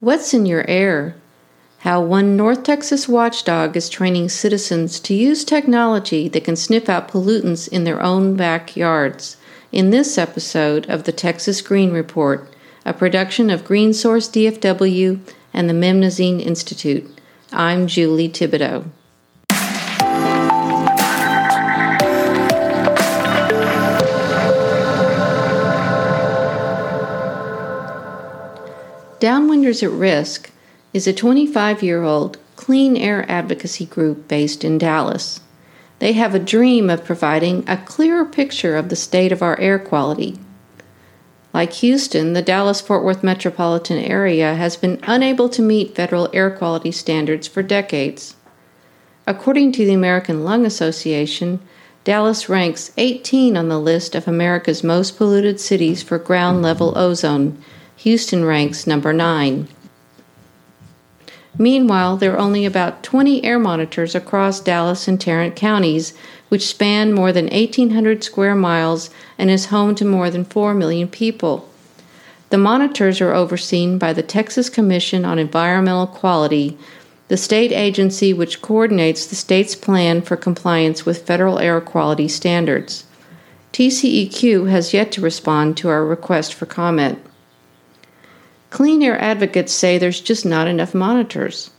What's in your air? How one North Texas watchdog is training citizens to use technology that can sniff out pollutants in their own backyards. In this episode of the Texas Green Report, a production of Green Source DFW and the Memnosyne Institute. I'm Julie Thibodeaux. Downwinders at Risk is a 25 year old clean air advocacy group based in Dallas. They have a dream of providing a clearer picture of the state of our air quality. Like Houston, the Dallas Fort Worth metropolitan area has been unable to meet federal air quality standards for decades. According to the American Lung Association, Dallas ranks 18 on the list of America's most polluted cities for ground level ozone Houston ranks number 9. Meanwhile, there are only about 20 air monitors across Dallas and Tarrant counties, which span more than 1,800 square miles and is home to more than 4 million people. The monitors are overseen by the Texas Commission on Environmental Quality, the state agency which coordinates the state's plan for compliance with federal air quality standards. TCEQ has yet to respond to our request for comment. Clean air advocates say there's just not enough monitors.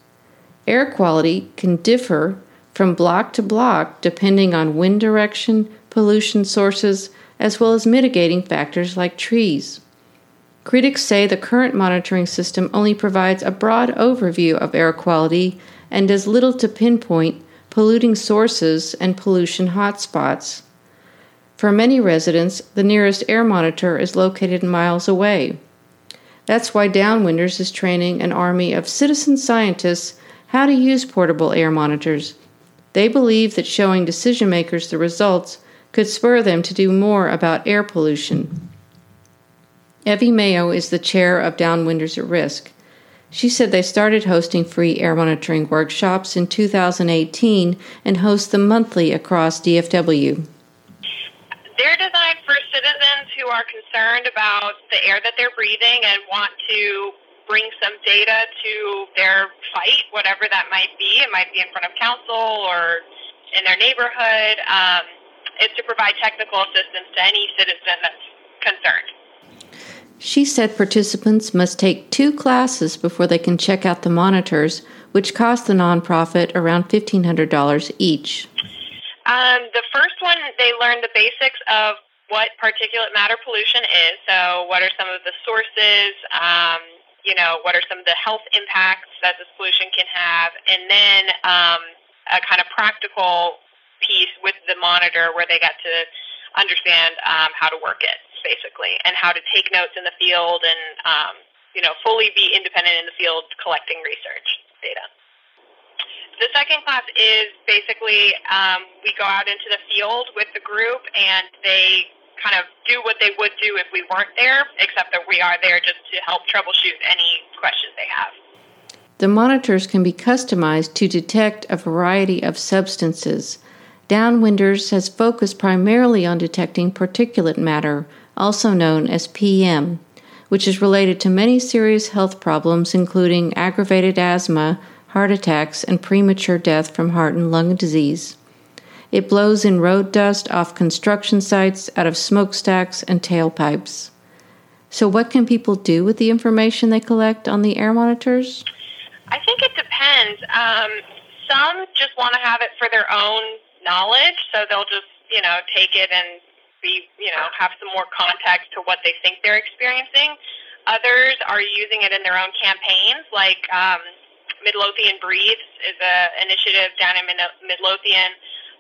Air quality can differ from block to block depending on wind direction, pollution sources, as well as mitigating factors like trees. Critics say the current monitoring system only provides a broad overview of air quality and does little to pinpoint polluting sources and pollution hotspots. For many residents, the nearest air monitor is located miles away. That's why Downwinders is training an army of citizen scientists how to use portable air monitors. They believe that showing decision makers the results could spur them to do more about air pollution. Evie Mayo is the chair of Downwinders at Risk. She said they started hosting free air monitoring workshops in 2018 and host them monthly across DFW. They're designed for citizens who are concerned about the air that they're breathing and want to bring some data to their fight, whatever that might be. It might be in front of council or in their neighborhood. Um, is to provide technical assistance to any citizen that's concerned. She said participants must take two classes before they can check out the monitors, which cost the nonprofit around $1,500 each. Um, the first one, they learned the basics of what particulate matter pollution is. So, what are some of the sources? Um, you know, what are some of the health impacts that this pollution can have? And then um, a kind of practical piece with the monitor where they got to understand um, how to work it, basically, and how to take notes in the field and, um, you know, fully be independent in the field collecting research data. The second class is basically um, we go out into the field with the group and they kind of do what they would do if we weren't there, except that we are there just to help troubleshoot any questions they have. The monitors can be customized to detect a variety of substances. Downwinders has focused primarily on detecting particulate matter, also known as PM, which is related to many serious health problems, including aggravated asthma, heart attacks, and premature death from heart and lung disease. It blows in road dust off construction sites, out of smokestacks and tailpipes. So, what can people do with the information they collect on the air monitors? I think it depends. Um, some just want to have it for their own knowledge, so they'll just, you know, take it and be, you know, have some more context to what they think they're experiencing. Others are using it in their own campaigns, like um, Midlothian Breathes is an initiative down in Midlothian,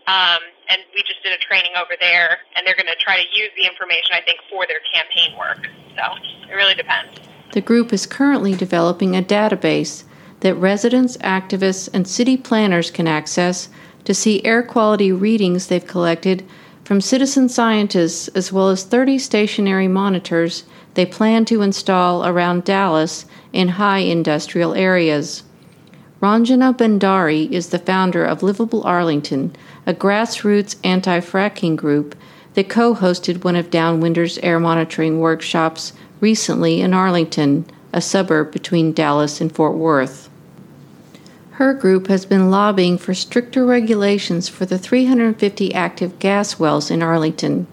um, and we just did a training over there, and they're going to try to use the information, I think, for their campaign work. So it really depends. The group is currently developing a database that residents, activists, and city planners can access to see air quality readings they've collected from citizen scientists as well as 30 stationary monitors they plan to install around Dallas in high industrial areas. Ranjana Bhandari is the founder of Livable Arlington, a grassroots anti fracking group that co hosted one of Downwinder's air monitoring workshops recently in Arlington, a suburb between Dallas and Fort Worth. Her group has been lobbying for stricter regulations for the 350 active gas wells in Arlington.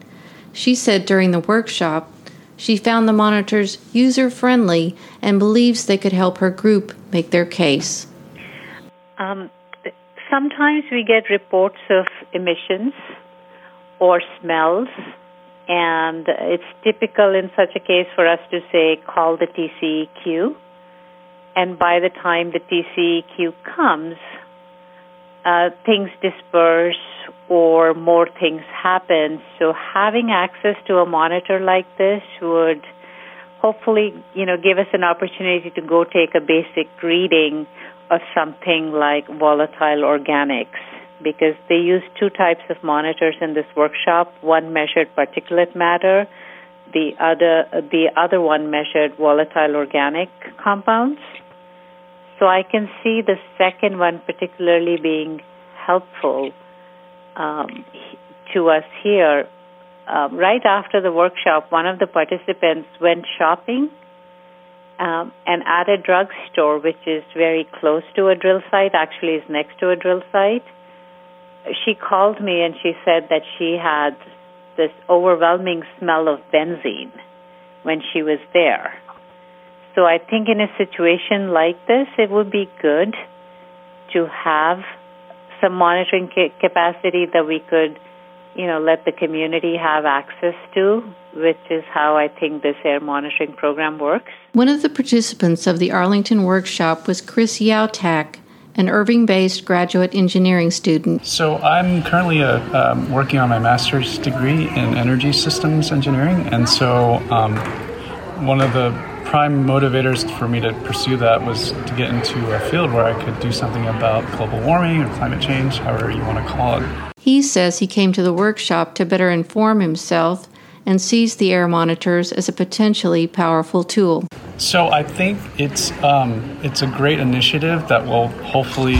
She said during the workshop she found the monitors user friendly and believes they could help her group make their case. Um, sometimes we get reports of emissions or smells, and it's typical in such a case for us to say, call the TCEQ. And by the time the TCEQ comes, uh, things disperse or more things happen. So having access to a monitor like this would hopefully, you know, give us an opportunity to go take a basic reading of something like volatile organics because they use two types of monitors in this workshop. One measured particulate matter, the other the other one measured volatile organic compounds. So I can see the second one particularly being helpful um, to us here. Uh, right after the workshop, one of the participants went shopping um, and at a drugstore, which is very close to a drill site, actually is next to a drill site. She called me and she said that she had this overwhelming smell of benzene when she was there. So I think in a situation like this, it would be good to have some monitoring ca- capacity that we could, you know, let the community have access to, which is how I think this air monitoring program works. One of the participants of the Arlington workshop was Chris Yautak, an Irving-based graduate engineering student. So I'm currently a, uh, um, working on my master's degree in energy systems engineering, and so um, one of the prime motivators for me to pursue that was to get into a field where I could do something about global warming or climate change, however you want to call it. He says he came to the workshop to better inform himself and sees the air monitors as a potentially powerful tool. So I think it's um, it's a great initiative that will hopefully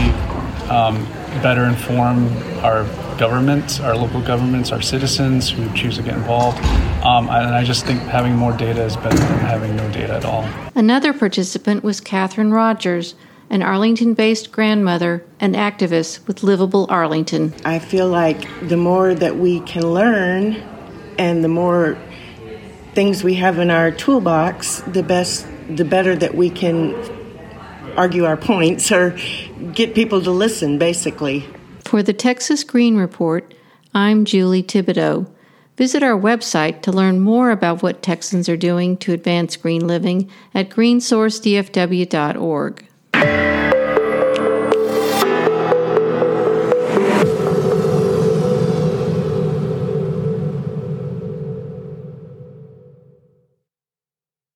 um, better inform our governments, our local governments, our citizens who choose to get involved. Um, and I just think having more data is better than having no data at all. Another participant was Catherine Rogers, an Arlington based grandmother and activist with Livable Arlington. I feel like the more that we can learn and the more things we have in our toolbox, the best the better that we can argue our points or get people to listen basically. For the Texas Green Report, I'm Julie Thibodeaux. Visit our website to learn more about what Texans are doing to advance green living at greensourcedfw.org.